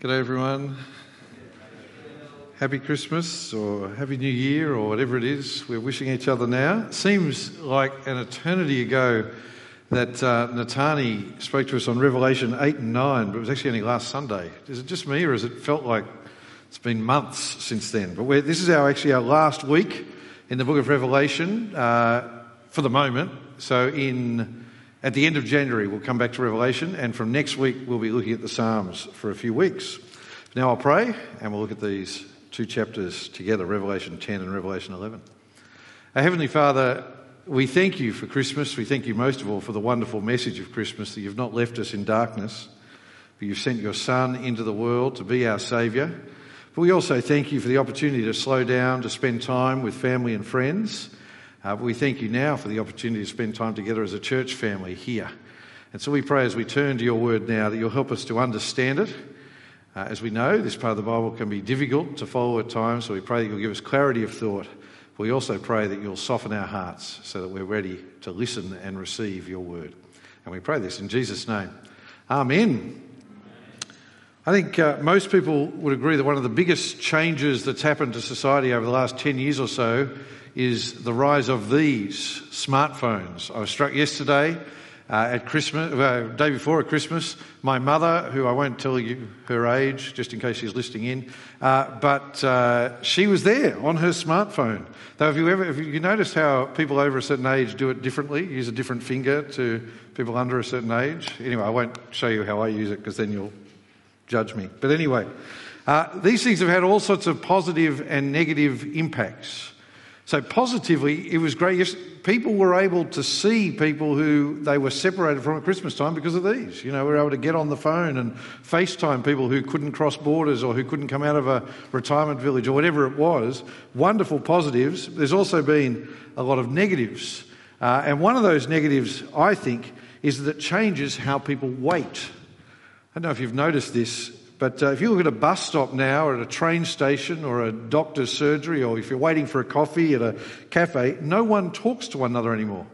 G'day, everyone. Happy Christmas or Happy New Year or whatever it is we're wishing each other now. Seems like an eternity ago that uh, Natani spoke to us on Revelation 8 and 9, but it was actually only last Sunday. Is it just me or has it felt like it's been months since then? But this is our actually our last week in the book of Revelation uh, for the moment. So in at the end of January, we'll come back to Revelation, and from next week, we'll be looking at the Psalms for a few weeks. Now I'll pray, and we'll look at these two chapters together Revelation 10 and Revelation 11. Our Heavenly Father, we thank you for Christmas. We thank you most of all for the wonderful message of Christmas that you've not left us in darkness, but you've sent your Son into the world to be our Saviour. But we also thank you for the opportunity to slow down, to spend time with family and friends uh, we thank you now for the opportunity to spend time together as a church family here. And so we pray as we turn to your word now that you'll help us to understand it. Uh, as we know, this part of the Bible can be difficult to follow at times, so we pray that you'll give us clarity of thought. We also pray that you'll soften our hearts so that we're ready to listen and receive your word. And we pray this in Jesus' name. Amen. I think uh, most people would agree that one of the biggest changes that's happened to society over the last 10 years or so is the rise of these smartphones. I was struck yesterday uh, at Christmas, uh, day before at Christmas. My mother, who I won't tell you her age, just in case she's listening in, uh, but uh, she was there on her smartphone. Though, have you ever, have you noticed how people over a certain age do it differently? Use a different finger to people under a certain age. Anyway, I won't show you how I use it because then you'll judge me. But anyway, uh, these things have had all sorts of positive and negative impacts. So, positively, it was great. People were able to see people who they were separated from at Christmas time because of these. You know, we were able to get on the phone and FaceTime people who couldn't cross borders or who couldn't come out of a retirement village or whatever it was. Wonderful positives. There's also been a lot of negatives. Uh, and one of those negatives, I think, is that it changes how people wait. I don't know if you've noticed this but uh, if you look at a bus stop now, or at a train station, or a doctor's surgery, or if you're waiting for a coffee at a cafe, no one talks to one another anymore.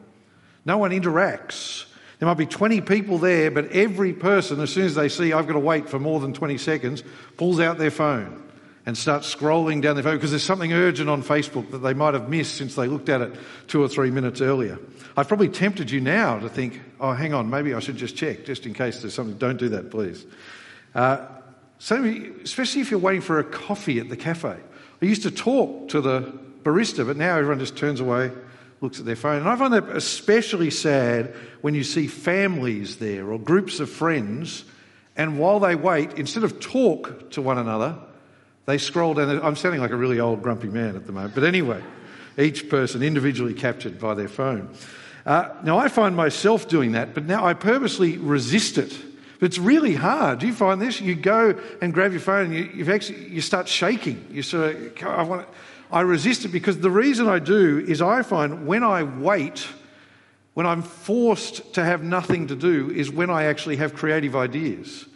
No one interacts. There might be 20 people there, but every person, as soon as they see I've got to wait for more than 20 seconds, pulls out their phone and starts scrolling down their phone because there's something urgent on Facebook that they might have missed since they looked at it two or three minutes earlier. I've probably tempted you now to think, oh, hang on, maybe I should just check, just in case there's something. Don't do that, please. Uh, so, especially if you're waiting for a coffee at the cafe. I used to talk to the barista, but now everyone just turns away, looks at their phone. And I find that especially sad when you see families there or groups of friends, and while they wait, instead of talk to one another, they scroll down. I'm sounding like a really old, grumpy man at the moment, but anyway, each person individually captured by their phone. Uh, now, I find myself doing that, but now I purposely resist it but it's really hard. Do you find this? You go and grab your phone and you, actually, you start shaking. You sort of, I, want I resist it because the reason I do is I find when I wait, when I'm forced to have nothing to do, is when I actually have creative ideas.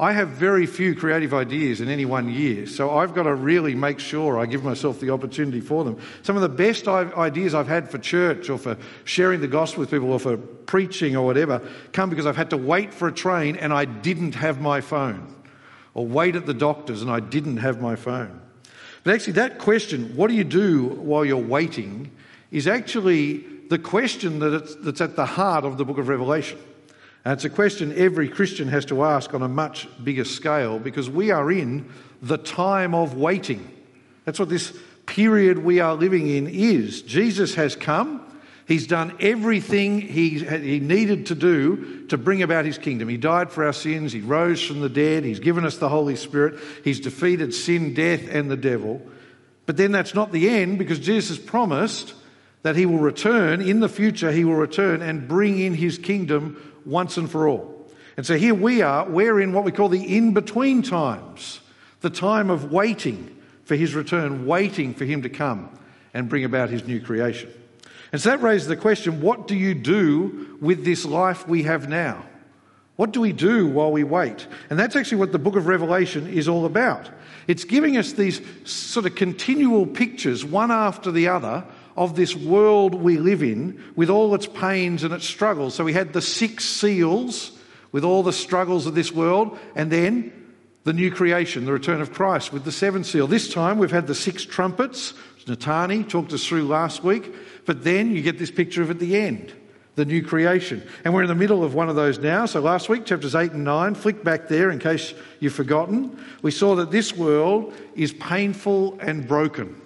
I have very few creative ideas in any one year, so I've got to really make sure I give myself the opportunity for them. Some of the best ideas I've had for church or for sharing the gospel with people or for preaching or whatever come because I've had to wait for a train and I didn't have my phone, or wait at the doctor's and I didn't have my phone. But actually, that question, what do you do while you're waiting, is actually the question that that's at the heart of the book of Revelation. And it's a question every Christian has to ask on a much bigger scale because we are in the time of waiting. That's what this period we are living in is. Jesus has come. He's done everything he, he needed to do to bring about his kingdom. He died for our sins. He rose from the dead. He's given us the Holy Spirit. He's defeated sin, death, and the devil. But then that's not the end because Jesus promised that he will return. In the future, he will return and bring in his kingdom once and for all. And so here we are, we're in what we call the in between times, the time of waiting for his return, waiting for him to come and bring about his new creation. And so that raises the question what do you do with this life we have now? What do we do while we wait? And that's actually what the book of Revelation is all about. It's giving us these sort of continual pictures, one after the other, of this world we live in with all its pains and its struggles. So we had the six seals with all the struggles of this world, and then the new creation, the return of Christ with the seventh seal. This time we've had the six trumpets. Natani talked us through last week, but then you get this picture of at the end, the new creation. And we're in the middle of one of those now. So last week, chapters 8 and 9, flick back there in case you've forgotten. We saw that this world is painful and broken.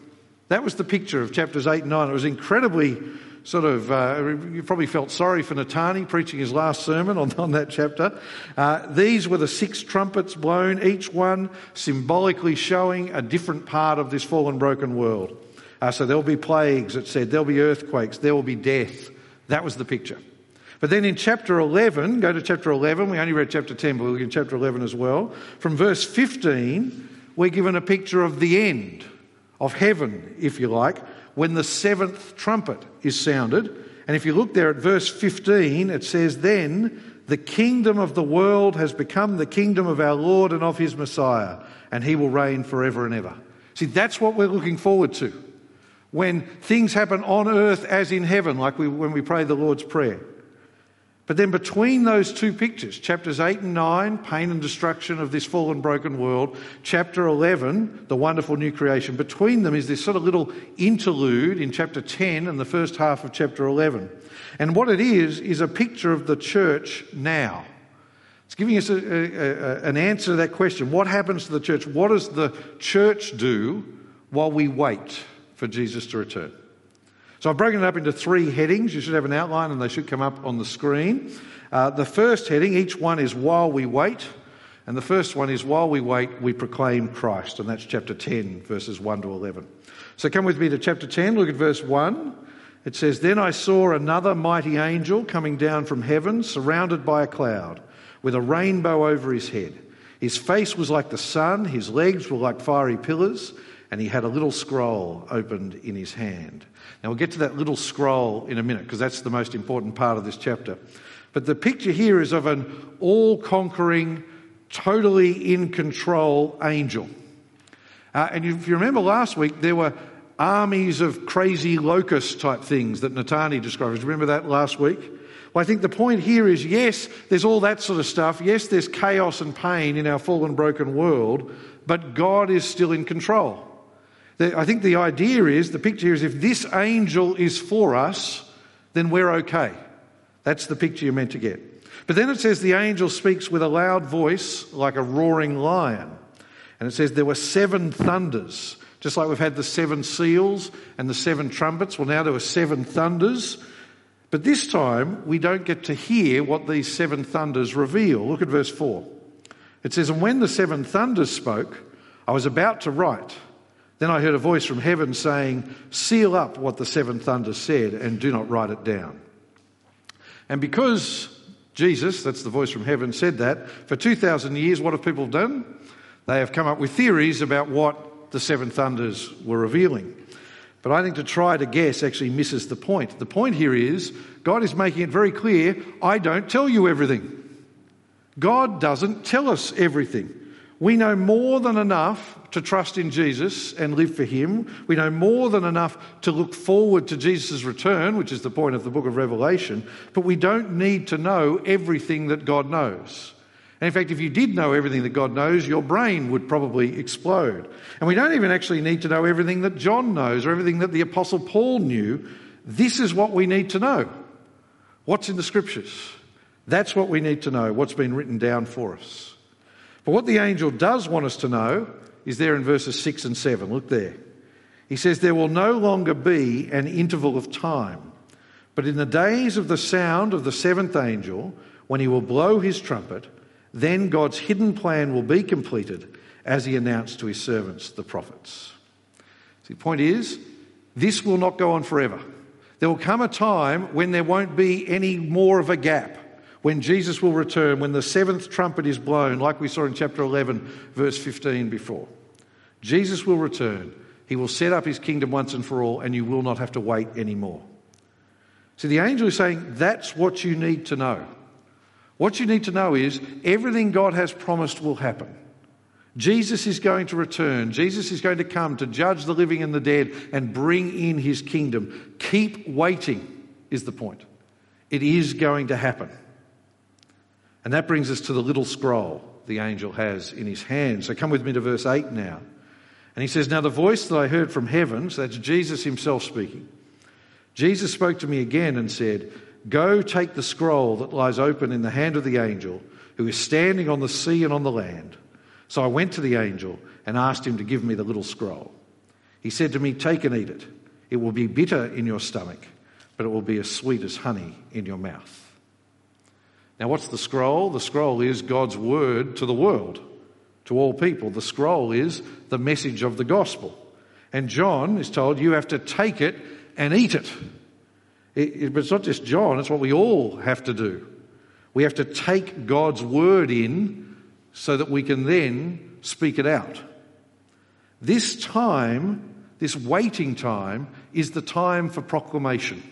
That was the picture of chapters 8 and 9. It was incredibly sort of, uh, you probably felt sorry for Natani preaching his last sermon on, on that chapter. Uh, these were the six trumpets blown, each one symbolically showing a different part of this fallen, broken world. Uh, so there'll be plagues, it said, there'll be earthquakes, there will be death. That was the picture. But then in chapter 11, go to chapter 11, we only read chapter 10, but we'll look in chapter 11 as well. From verse 15, we're given a picture of the end, of heaven, if you like, when the seventh trumpet is sounded. And if you look there at verse 15, it says, Then the kingdom of the world has become the kingdom of our Lord and of his Messiah, and he will reign forever and ever. See, that's what we're looking forward to. When things happen on earth as in heaven, like we, when we pray the Lord's Prayer. But then between those two pictures, chapters 8 and 9, pain and destruction of this fallen, broken world, chapter 11, the wonderful new creation, between them is this sort of little interlude in chapter 10 and the first half of chapter 11. And what it is, is a picture of the church now. It's giving us a, a, a, an answer to that question. What happens to the church? What does the church do while we wait for Jesus to return? So I've broken it up into three headings. You should have an outline and they should come up on the screen. Uh, the first heading, each one is While We Wait. And the first one is While We Wait, We Proclaim Christ. And that's chapter 10, verses 1 to 11. So come with me to chapter 10, look at verse 1. It says, Then I saw another mighty angel coming down from heaven, surrounded by a cloud, with a rainbow over his head. His face was like the sun, his legs were like fiery pillars, and he had a little scroll opened in his hand. Now, we'll get to that little scroll in a minute because that's the most important part of this chapter. But the picture here is of an all conquering, totally in control angel. Uh, and if you remember last week, there were armies of crazy locust type things that Natani described. Remember that last week? Well, I think the point here is yes, there's all that sort of stuff. Yes, there's chaos and pain in our fallen, broken world, but God is still in control. I think the idea is, the picture is if this angel is for us, then we're okay. That's the picture you're meant to get. But then it says the angel speaks with a loud voice like a roaring lion. And it says there were seven thunders, just like we've had the seven seals and the seven trumpets. Well, now there were seven thunders. But this time we don't get to hear what these seven thunders reveal. Look at verse 4. It says, And when the seven thunders spoke, I was about to write then I heard a voice from heaven saying, Seal up what the seven thunders said and do not write it down. And because Jesus, that's the voice from heaven, said that, for 2,000 years, what have people done? They have come up with theories about what the seven thunders were revealing. But I think to try to guess actually misses the point. The point here is God is making it very clear I don't tell you everything. God doesn't tell us everything. We know more than enough to trust in Jesus and live for Him. We know more than enough to look forward to Jesus' return, which is the point of the book of Revelation, but we don't need to know everything that God knows. And in fact, if you did know everything that God knows, your brain would probably explode. And we don't even actually need to know everything that John knows or everything that the Apostle Paul knew. This is what we need to know. What's in the scriptures? That's what we need to know, what's been written down for us. But what the angel does want us to know is there in verses 6 and 7. Look there. He says, There will no longer be an interval of time, but in the days of the sound of the seventh angel, when he will blow his trumpet, then God's hidden plan will be completed as he announced to his servants, the prophets. See, the point is, this will not go on forever. There will come a time when there won't be any more of a gap when Jesus will return, when the seventh trumpet is blown, like we saw in chapter 11, verse 15 before. Jesus will return. He will set up his kingdom once and for all, and you will not have to wait anymore. See, the angel is saying that's what you need to know. What you need to know is everything God has promised will happen. Jesus is going to return. Jesus is going to come to judge the living and the dead and bring in his kingdom. Keep waiting, is the point. It is going to happen. And that brings us to the little scroll. the angel has in his hand. So come with me to verse 8 now. And he says, Now the voice that I heard from heaven, so that's Jesus himself speaking, Jesus spoke to me again and said, Go take the scroll that lies open in the hand of the angel who is standing on the sea and on the land. So I went to the angel and asked him to give me the little scroll. He said to me, Take and eat it. It will be bitter in your stomach, but it will be as sweet as honey in your mouth. Now, what's the scroll? The scroll is God's word to the world, to all people. The scroll is the message of the gospel. And John is told you have to take it and eat it. it, it but it's not just John, it's what we all have to do. We have to take God's word in so that we can then speak it out. This time, this waiting time, is the time for proclamation.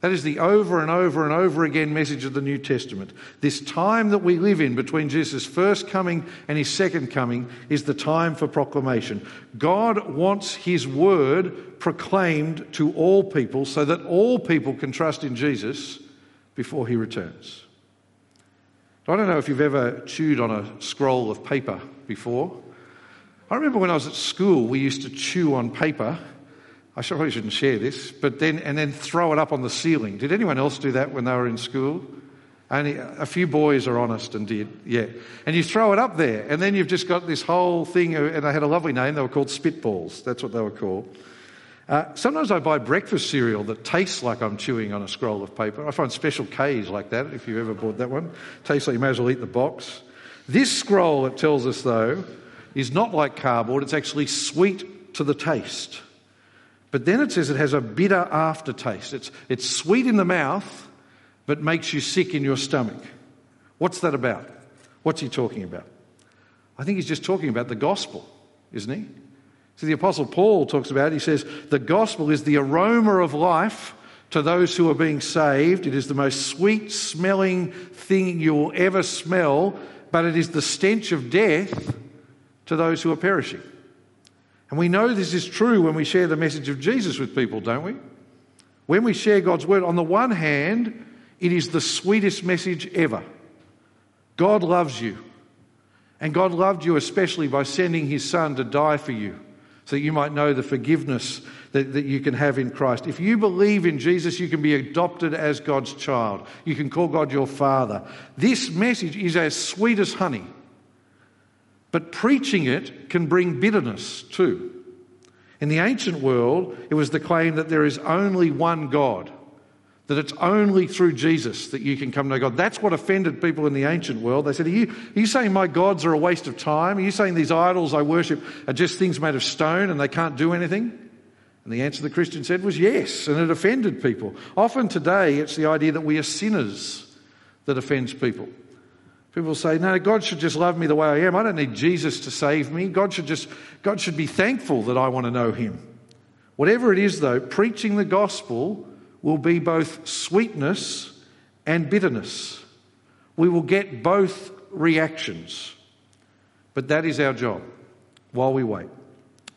That is the over and over and over again message of the New Testament. This time that we live in between Jesus' first coming and his second coming is the time for proclamation. God wants his word proclaimed to all people so that all people can trust in Jesus before he returns. I don't know if you've ever chewed on a scroll of paper before. I remember when I was at school, we used to chew on paper. I probably shouldn't share this, but then and then throw it up on the ceiling. Did anyone else do that when they were in school? Only a few boys are honest and did, yeah. And you throw it up there, and then you've just got this whole thing. And they had a lovely name. They were called spitballs. That's what they were called. Uh, sometimes I buy breakfast cereal that tastes like I'm chewing on a scroll of paper. I find special K's like that, if you've ever bought that one. Tastes like you may as well eat the box. This scroll, it tells us though, is not like cardboard, it's actually sweet to the taste. But then it says it has a bitter aftertaste. It's, it's sweet in the mouth, but makes you sick in your stomach. What's that about? What's he talking about? I think he's just talking about the gospel, isn't he? So the Apostle Paul talks about it. He says, The gospel is the aroma of life to those who are being saved. It is the most sweet smelling thing you will ever smell, but it is the stench of death to those who are perishing. And we know this is true when we share the message of Jesus with people, don't we? When we share God's word, on the one hand, it is the sweetest message ever. God loves you. And God loved you especially by sending his son to die for you so that you might know the forgiveness that, that you can have in Christ. If you believe in Jesus, you can be adopted as God's child. You can call God your Father. This message is as sweet as honey, but preaching it can bring bitterness too. In the ancient world, it was the claim that there is only one God that it's only through Jesus that you can come to God. That's what offended people in the ancient world. They said, are you, are you saying my gods are a waste of time? Are you saying these idols I worship are just things made of stone and they can't do anything? And the answer the Christian said was yes, and it offended people. Often today, it's the idea that we are sinners that offends people. People say, no, God should just love me the way I am. I don't need Jesus to save me. God should just, God should be thankful that I want to know Him. Whatever it is, though, preaching the gospel will be both sweetness and bitterness. We will get both reactions. But that is our job while we wait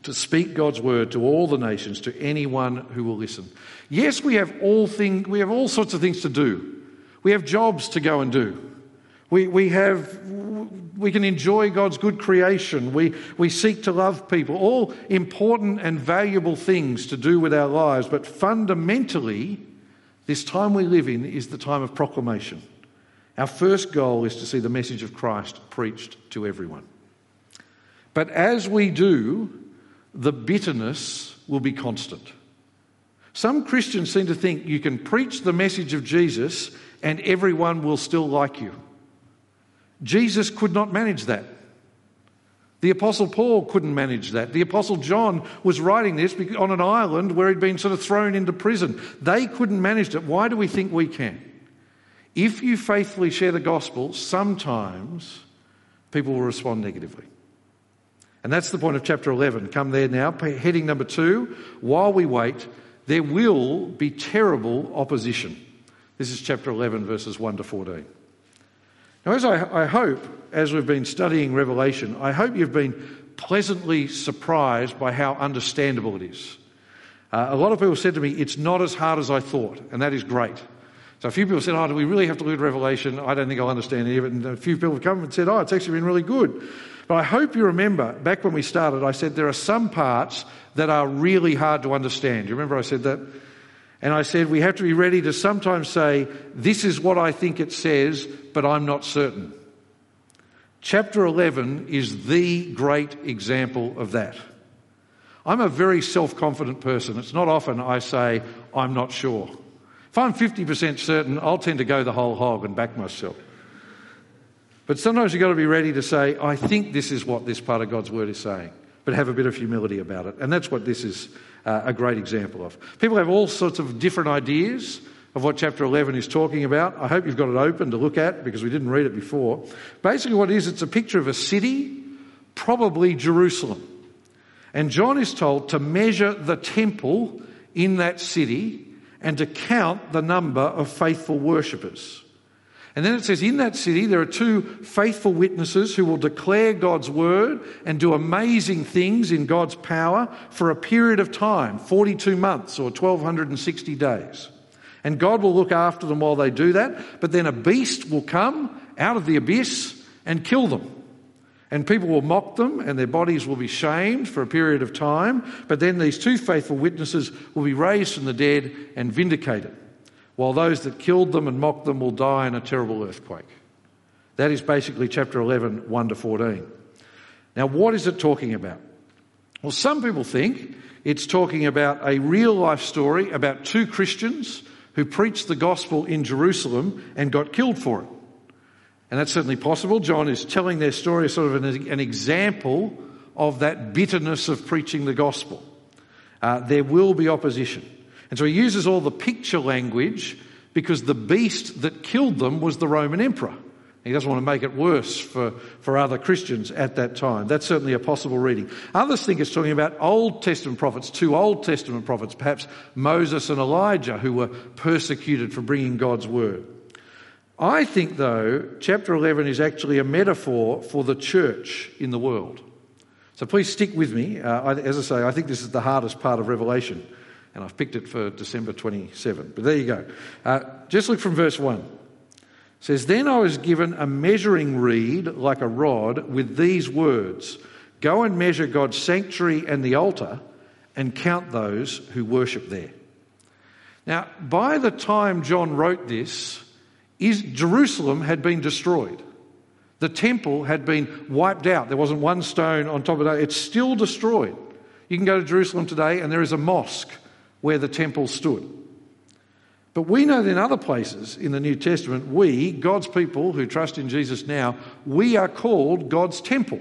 to speak God's word to all the nations, to anyone who will listen. Yes, we have all thing, we have all sorts of things to do. We have jobs to go and do. We, we have we can enjoy God's good creation. We, we seek to love people. All important and valuable things to do with our lives. But fundamentally, this time we live in is the time of proclamation. Our first goal is to see the message of Christ preached to everyone. But as we do, the bitterness will be constant. Some Christians seem to think you can preach the message of Jesus and everyone will still like you. Jesus could not manage that. The Apostle Paul couldn't manage that. The Apostle John was writing this on an island where he'd been sort of thrown into prison. They couldn't manage it. Why do we think we can? If you faithfully share the gospel, sometimes people will respond negatively. And that's the point of chapter 11. Come there now. Heading number two while we wait, there will be terrible opposition. This is chapter 11, verses 1 to 14. Now, as I, I hope, as we've been studying Revelation, I hope you've been pleasantly surprised by how understandable it is. Uh, a lot of people said to me, it's not as hard as I thought, and that is great. So a few people said, Oh, do we really have to read Revelation? I don't think I'll understand any of it. And a few people have come and said, Oh, it's actually been really good. But I hope you remember, back when we started, I said there are some parts that are really hard to understand. You remember I said that? And I said we have to be ready to sometimes say, This is what I think it says, but I'm not certain. Chapter 11 is the great example of that. I'm a very self confident person. It's not often I say, I'm not sure. If I'm 50% certain, I'll tend to go the whole hog and back myself. But sometimes you've got to be ready to say, I think this is what this part of God's word is saying, but have a bit of humility about it. And that's what this is uh, a great example of. People have all sorts of different ideas of what chapter 11 is talking about. I hope you've got it open to look at because we didn't read it before. Basically, what it is, it's a picture of a city, probably Jerusalem. And John is told to measure the temple in that city and to count the number of faithful worshippers. And then it says, in that city, there are two faithful witnesses who will declare God's word and do amazing things in God's power for a period of time 42 months or 1260 days. And God will look after them while they do that, but then a beast will come out of the abyss and kill them. And people will mock them, and their bodies will be shamed for a period of time. But then these two faithful witnesses will be raised from the dead and vindicated while those that killed them and mocked them will die in a terrible earthquake. That is basically chapter 11, 1 to 14. Now, what is it talking about? Well, some people think it's talking about a real life story about two Christians who preached the gospel in Jerusalem and got killed for it. And that's certainly possible. John is telling their story as sort of an, an example of that bitterness of preaching the gospel. Uh, there will be opposition. And so he uses all the picture language because the beast that killed them was the Roman emperor. He doesn't want to make it worse for, for other Christians at that time. That's certainly a possible reading. Others think it's talking about Old Testament prophets, two Old Testament prophets, perhaps Moses and Elijah, who were persecuted for bringing God's word. I think, though, chapter 11 is actually a metaphor for the church in the world. So please stick with me. Uh, as I say, I think this is the hardest part of Revelation and I've picked it for December 27. But there you go. Uh, just look from verse 1. Says, Then I was given a measuring reed like a rod with these words Go and measure God's sanctuary and the altar and count those who worship there. Now, by the time John wrote this, Jerusalem had been destroyed. The temple had been wiped out. There wasn't one stone on top of it. It's still destroyed. You can go to Jerusalem today and there is a mosque where the temple stood. But we know that in other places in the New Testament, we, God's people who trust in Jesus now, we are called God's temple.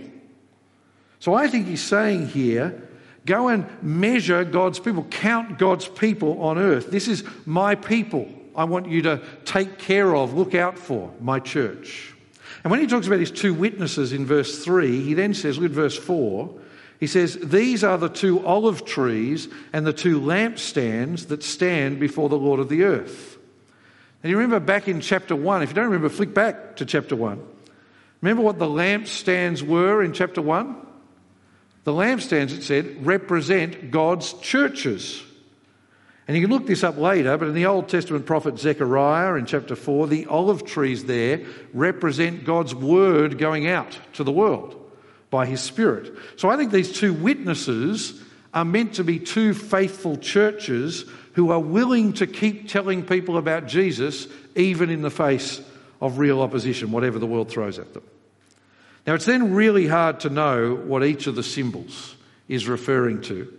So I think he's saying here go and measure God's people, count God's people on earth. This is my people. I want you to take care of, look out for, my church. And when he talks about his two witnesses in verse 3, he then says, look at verse 4 he says, These are the two olive trees and the two lampstands that stand before the Lord of the earth. And you remember back in chapter 1, if you don't remember, flick back to chapter 1. Remember what the lampstands were in chapter 1? The lampstands, it said, represent God's churches. And you can look this up later, but in the Old Testament prophet Zechariah in chapter 4, the olive trees there represent God's word going out to the world by his Spirit. So I think these two witnesses are meant to be two faithful churches who are willing to keep telling people about Jesus even in the face of real opposition, whatever the world throws at them. Now, it's then really hard to know what each of the symbols is referring to,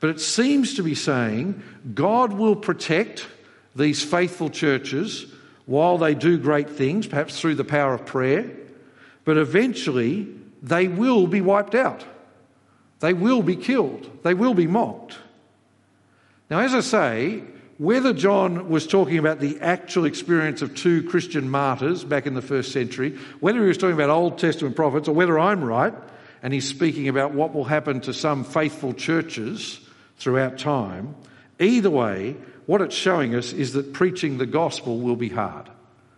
but it seems to be saying God will protect these faithful churches while they do great things, perhaps through the power of prayer, but eventually they will be wiped out. They will be killed. They will be mocked. Now, as I say, whether John was talking about the actual experience of two Christian martyrs back in the first century, whether he was talking about Old Testament prophets, or whether I'm right and he's speaking about what will happen to some faithful churches throughout time, either way, what it's showing us is that preaching the gospel will be hard.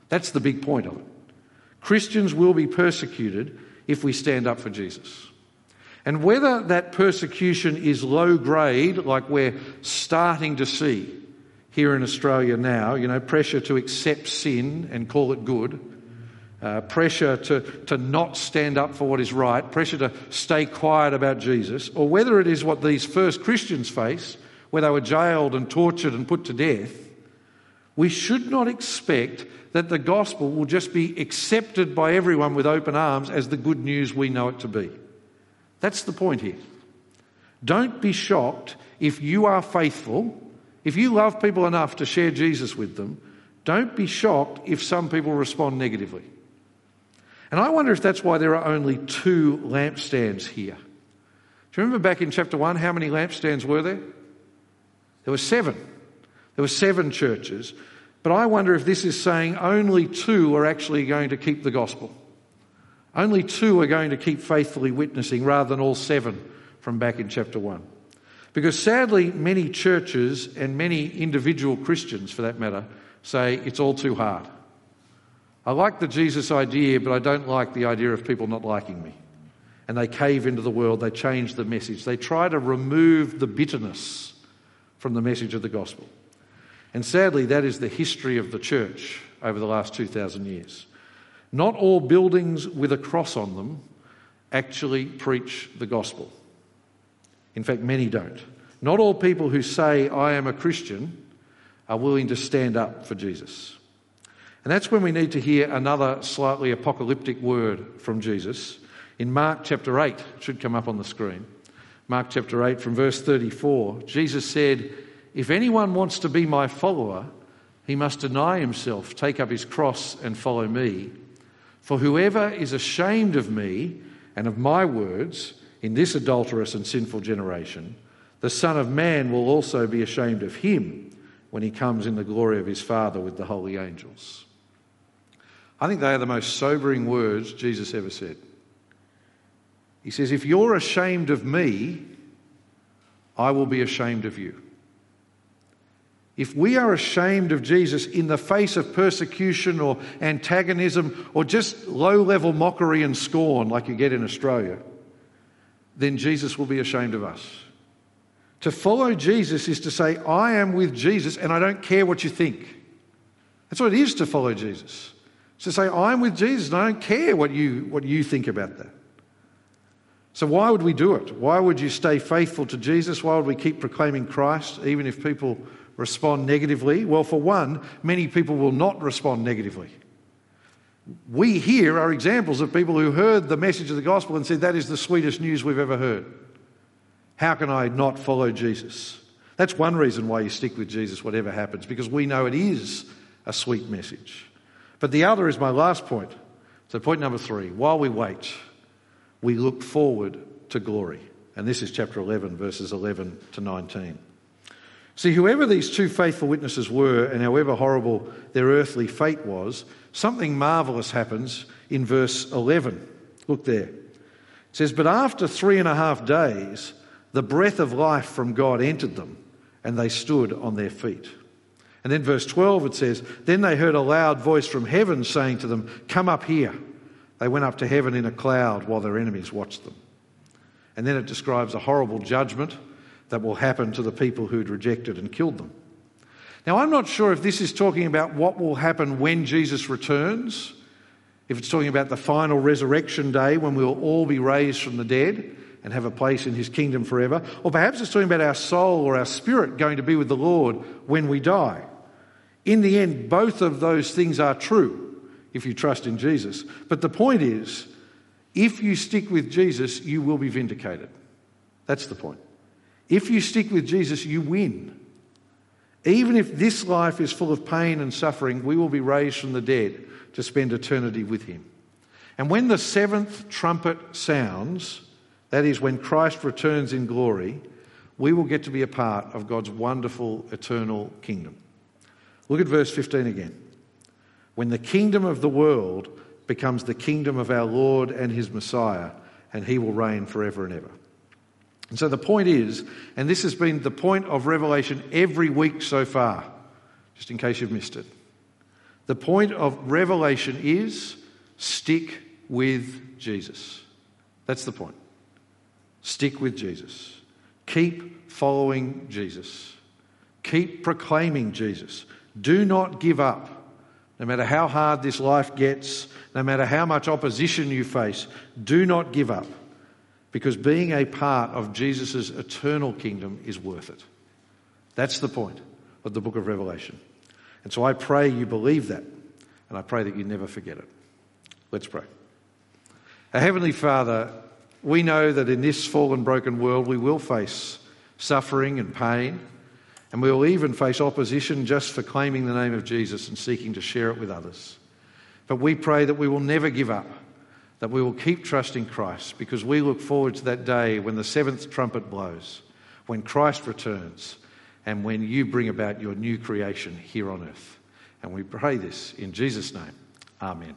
That's the big point of it. Christians will be persecuted if we stand up for Jesus. And whether that persecution is low grade, like we're starting to see here in Australia now, you know, pressure to accept sin and call it good, uh, pressure to, to not stand up for what is right, pressure to stay quiet about Jesus, or whether it is what these first Christians face, where they were jailed and tortured and put to death, we should not expect that the gospel will just be accepted by everyone with open arms as the good news we know it to be. That's the point here. Don't be shocked if you are faithful if you love people enough to share Jesus with them, don't be shocked if some people respond negatively. And I wonder if that's why there are only two lampstands here. Do you remember back in chapter 1 how many lampstands were there? There were seven. There were seven churches. But I wonder if this is saying only two are actually going to keep the gospel. Only two are going to keep faithfully witnessing rather than all seven from back in chapter 1. Because sadly, many churches and many individual Christians, for that matter, say it's all too hard. I like the Jesus idea, but I don't like the idea of people not liking me. And they cave into the world, they change the message, they try to remove the bitterness from the message of the gospel. And sadly, that is the history of the church over the last 2,000 years. Not all buildings with a cross on them actually preach the gospel. In fact, many don't. Not all people who say, I am a Christian, are willing to stand up for Jesus. And that's when we need to hear another slightly apocalyptic word from Jesus. In Mark chapter 8, it should come up on the screen. Mark chapter 8, from verse 34, Jesus said, If anyone wants to be my follower, he must deny himself, take up his cross, and follow me. For whoever is ashamed of me and of my words, in this adulterous and sinful generation, the Son of Man will also be ashamed of him when he comes in the glory of his Father with the holy angels. I think they are the most sobering words Jesus ever said. He says, If you're ashamed of me, I will be ashamed of you. If we are ashamed of Jesus in the face of persecution or antagonism or just low level mockery and scorn like you get in Australia, then Jesus will be ashamed of us. To follow Jesus is to say, I am with Jesus and I don't care what you think. That's what it is to follow Jesus. It's to say, I'm with Jesus and I don't care what you, what you think about that. So, why would we do it? Why would you stay faithful to Jesus? Why would we keep proclaiming Christ even if people respond negatively? Well, for one, many people will not respond negatively. We here are examples of people who heard the message of the gospel and said, That is the sweetest news we've ever heard. How can I not follow Jesus? That's one reason why you stick with Jesus, whatever happens, because we know it is a sweet message. But the other is my last point. So, point number three while we wait, we look forward to glory. And this is chapter 11, verses 11 to 19. See, whoever these two faithful witnesses were, and however horrible their earthly fate was, something marvellous happens in verse 11. Look there. It says, But after three and a half days, the breath of life from God entered them, and they stood on their feet. And then verse 12 it says, Then they heard a loud voice from heaven saying to them, Come up here. They went up to heaven in a cloud while their enemies watched them. And then it describes a horrible judgment that will happen to the people who'd rejected and killed them. Now, I'm not sure if this is talking about what will happen when Jesus returns, if it's talking about the final resurrection day when we'll all be raised from the dead and have a place in his kingdom forever, or perhaps it's talking about our soul or our spirit going to be with the Lord when we die. In the end, both of those things are true if you trust in Jesus. But the point is, if you stick with Jesus, you will be vindicated. That's the point. If you stick with Jesus, you win. Even if this life is full of pain and suffering, we will be raised from the dead to spend eternity with Him. And when the seventh trumpet sounds, that is, when Christ returns in glory, we will get to be a part of God's wonderful eternal kingdom. Look at verse 15 again. When the kingdom of the world becomes the kingdom of our Lord and His Messiah, and He will reign forever and ever. And so the point is, and this has been the point of Revelation every week so far, just in case you've missed it. The point of Revelation is stick with Jesus. That's the point. Stick with Jesus. Keep following Jesus. Keep proclaiming Jesus. Do not give up. No matter how hard this life gets, no matter how much opposition you face, do not give up. Because being a part of Jesus' eternal kingdom is worth it. That's the point of the book of Revelation. And so I pray you believe that, and I pray that you never forget it. Let's pray. Our Heavenly Father, we know that in this fallen, broken world we will face suffering and pain, and we will even face opposition just for claiming the name of Jesus and seeking to share it with others. But we pray that we will never give up, that we will keep trusting Christ, because we look forward to that day when the seventh trumpet blows, when Christ returns, and when you bring about your new creation here on earth. And we pray this in Jesus' name. Amen.